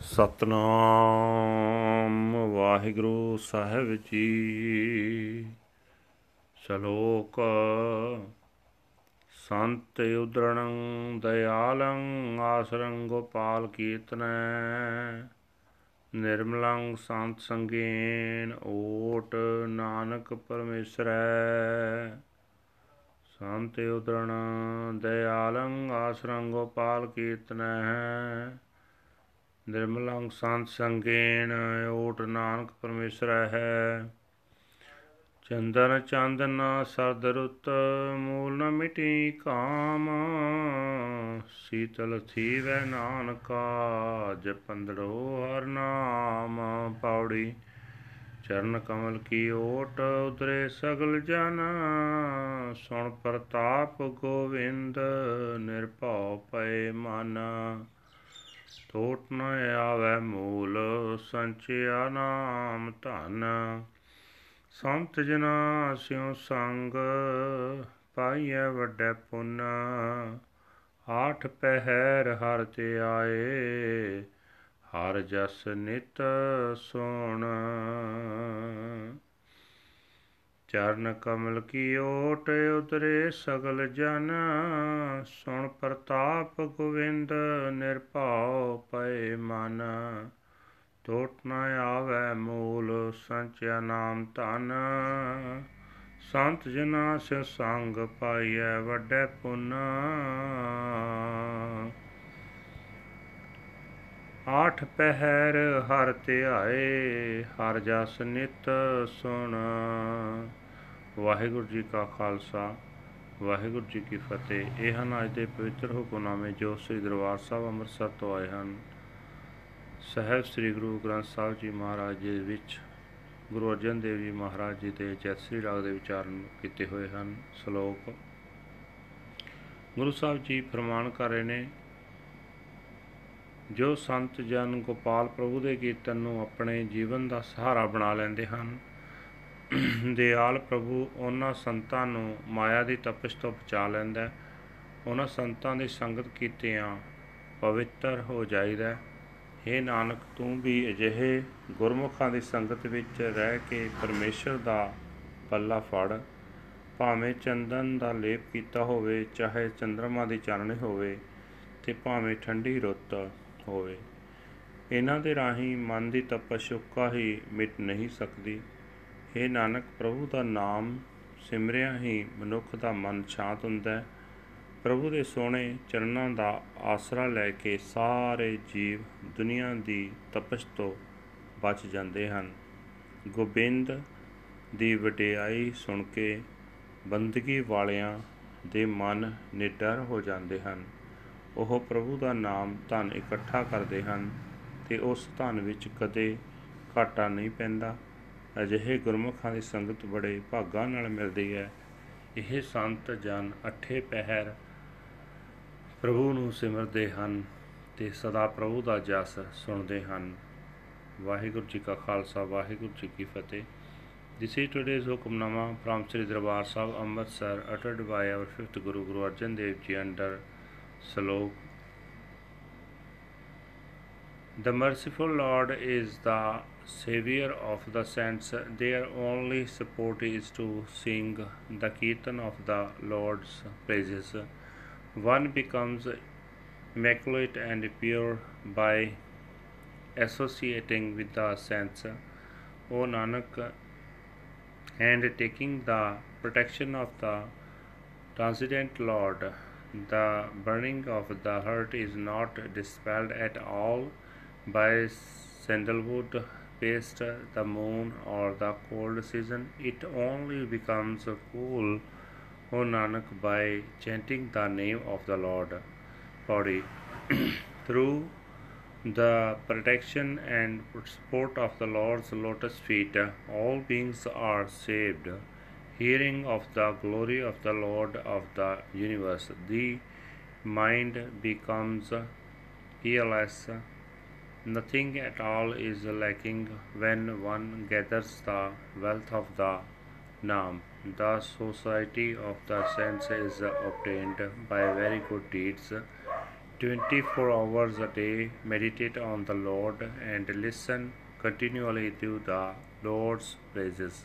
ਸਤਨਾਮ ਵਾਹਿਗੁਰੂ ਸਾਹਿਬ ਜੀ। ਸ਼ਲੋਕ ਸੰਤ ਉਦਰਣੰ ਦਇਆਲੰ ਆਸਰੰ ਗੋਪਾਲ ਕੀਰਤਨੈ ਨਿਰਮਲੰ ਸੰਤ ਸੰਗੇਨ ਓਟ ਨਾਨਕ ਪਰਮੇਸ਼ਰੈ। ਸੰਤ ਉਦਰਣ ਦਇਆਲੰ ਆਸਰੰ ਗੋਪਾਲ ਕੀਰਤਨੈ ਨਿਰਮਲੰ ਸੰਤ ਸੰਗੇਨ ਓਟ ਨਾਨਕ ਪਰਮੇਸ਼ਰ ਹੈ। ਚੰਦਨ ਚੰਦਨ ਸਰਦ ਰੁੱਤ, ਮੂਲ ਨ ਮਿਟੀ ਕਾਮ। ਸੀਤਲ ਥੀਵੈ ਨਾਨਕਾ, ਜਪੰਦੜੋ ਹਰ ਨਾਮ। ਪੌੜੀ ਚਰਨ ਕਮਲ ਕੀ ਓਟ ਉਦਰੇ ਸਗਲ ਜਨ। ਸੁਣ ਪ੍ਰਤਾਪ ਗੋਵਿੰਦ, ਨਿਰਭਉ ਪਏ ਮਨ। ਟੋਟ ਨ ਆਵੈ ਮੂਲ, ਸੰਚਿਆ ਨਾਮ ਧਨ। ਸੰਤ ਜਨਾ ਸਿਉ ਸੰਗ ਪਾਈਐ ਵੱਡੇ ਪੁੰਨ, ਆਠ ਪਹਿਰ ਹਰ ਤੇ ਆਏ, ਹਰ ਜਸ ਨਿਤ ਸੋਣ। ਚਰਨ ਕਮਲ ਕੀ ਓਟ ਉਤਰੇ ਸਗਲ ਜਨ, ਸੁਣ ਪ੍ਰਤਾਪ ਗੋਵਿੰਦ ਨਿਰਭਉ ਪਏ ਮਨ। ਟੋਟ ਨ ਆਵੈ ਮੂਲ ਸੰਚਿਆ ਨਾਮ ਧਨ। ਸੰਤ ਜਨਾ ਸੇ ਸੰਗ ਪਾਈਐ ਵੱਡੇ ਪੁੰਨ। ਆਠ ਪਹਿਰ ਹਰ ਧਿਆਏ, ਹਰ ਜਸ ਨਿਤ ਸੁਣ। ਵਾਹਿਗੁਰੂ ਜੀ ਕਾ ਖਾਲਸਾ, ਵਾਹਿਗੁਰੂ ਜੀ ਕੀ ਫਤਿਹ। ਇਹ ਹਨ ਅੱਜ ਦੇ ਪਵਿੱਤਰ ਹੁਕਮਨਾਮੇ ਜੋ ਸ੍ਰੀ ਦਰਬਾਰ ਸਾਹਿਬ ਅੰਮ੍ਰਿਤਸਰ ਤੋਂ ਆਏ ਹਨ। ਸਹਿਬ ਸ੍ਰੀ ਗੁਰੂ ਗ੍ਰੰਥ ਸਾਹਿਬ ਜੀ ਮਹਾਰਾਜ ਜੀ ਵਿੱਚ ਗੁਰੂ ਅਰਜਨ ਦੇਵ ਜੀ ਮਹਾਰਾਜ ਜੀ ਦੇ ਜੈਤਸਰੀ ਰਾਗ ਦੇ ਵਿਚਾਰਨ ਕੀਤੇ ਹੋਏ ਹਨ। ਸ਼ਲੋਕ। ਗੁਰੂ ਸਾਹਿਬ ਜੀ ਫਰਮਾਨ ਕਰ ਰਹੇ ਨੇ ਜੋ ਸੰਤ ਜਨ ਗੋਪਾਲ ਪ੍ਰਭੂ ਦੇ ਕੀਰਤਨ ਨੂੰ ਆਪਣੇ ਜੀਵਨ ਦਾ ਸਹਾਰਾ ਬਣਾ ਲੈਂਦੇ ਹਨ। ਦਿਆਲ ਪ੍ਰਭੂ ਉਹਨਾਂ ਸੰਤਾਂ ਨੂੰ ਮਾਇਆ ਦੀ ਤਪਸ਼ ਤੋਂ ਬਚਾ ਲੈਂਦਾ ਉਹਨਾਂ ਸੰਤਾਂ ਦੀ ਸੰਗਤ ਕੀਤਿਆਂ ਪਵਿੱਤਰ ਹੋ ਜਾਈਦਾ हे ਨਾਨਕ, ਤੂੰ ਵੀ ਅਜਿਹੇ ਗੁਰਮੁਖਾਂ ਦੀ ਸੰਗਤ ਵਿੱਚ ਰਹਿ ਕੇ ਪਰਮੇਸ਼ਰ ਦਾ ਪੱਲਾ ਫੜ। ਭਾਵੇਂ ਚੰਦਨ ਦਾ ਲੇਪ ਕੀਤਾ ਹੋਵੇ, ਚਾਹੇ ਚੰ드ਰਮਾ ਦੀ ਚਾਨਣੀ ਹੋਵੇ, ਤੇ ਭਾਵੇਂ ਠੰਡੀ ਰੁੱਤ ਹੋਵੇ। ਇਹਨਾਂ ਦੇ ਰਾਹੀਂ ਮਨ ਦੀ ਤਪਸ਼ ਉੱਕਾ ਹੀ ਮਿਟ ਨਹੀਂ ਸਕਦੀ। हे ਨਾਨਕ, ਪ੍ਰਭੂ ਦਾ ਨਾਮ ਸਿਮਰਿਆ ਹੀ ਮਨੁੱਖ ਦਾ ਮਨ ਸ਼ਾਂਤ ਹੁੰਦਾ ਹੈ। ਪ੍ਰਭੂ ਦੇ ਸੋਹਣੇ ਚਰਨਾਂ ਦਾ ਆਸਰਾ ਲੈ ਕੇ ਸਾਰੇ ਜੀਵ ਦੁਨੀਆ ਦੀ ਤਪਸ਼ ਤੋਂ ਬਚ ਜਾਂਦੇ ਹਨ। ਗੋਬਿੰਦ ਦੀ ਵਡਿਆਈ ਸੁਣ ਕੇ ਬੰਦਗੀ ਵਾਲਿਆਂ ਦੇ ਮਨ ਨਿਡਰ ਹੋ ਜਾਂਦੇ ਹਨ। ਉਹ ਪ੍ਰਭੂ ਦਾ ਨਾਮ ਧਨ ਇਕੱਠਾ ਕਰਦੇ ਹਨ ਤੇ ਉਸ ਧਨ ਵਿੱਚ ਕਦੇ ਘਾਟਾ ਨਹੀਂ ਪੈਂਦਾ। ਅਜਿਹੇ ਗੁਰਮੁਖਾਂ ਦੀ ਸੰਗਤ ਬੜੇ ਭਾਗਾਂ ਨਾਲ ਮਿਲਦੀ ਹੈ। ਇਹ ਸੰਤ ਜਨ ਅਠੇ ਪਹਿਰ ਪ੍ਰਭੂ ਨੂੰ ਸਿਮਰਦੇ ਹਨ ਤੇ ਸਦਾ ਪ੍ਰਭੂ ਦਾ ਜਸ ਸੁਣਦੇ ਹਨ। ਵਾਹਿਗੁਰੂ ਜੀ ਕਾ ਖਾਲਸਾ, ਵਾਹਿਗੁਰੂ ਜੀ ਕੀ ਫਤਿਹ। This is today's Hukamnama from Sri Darbar Sahib Amritsar uttered by our fifth Guru Guru Arjan Dev Ji under Salok. The merciful Lord is the Savior of the saints. Their only support is to sing the Kirtan of the Lord's praises. One becomes immaculate and pure by associating with the saints. O Nanak, and taking the protection of the transcendent Lord, the burning of the heart is not dispelled at all by sandalwood paste, the moon, or the cold season. It only becomes cool, O Nanak, by chanting the name of the Lord. Body. Through the protection and support of the Lord's lotus feet, all beings are saved. Hearing of the glory of the Lord of the universe, the mind becomes peerless. Nothing at all is lacking when one gathers the wealth of the Nam. The society of the saints is obtained by very good deeds 24 hours a day meditate on the Lord and listen continually to the Lord's praises.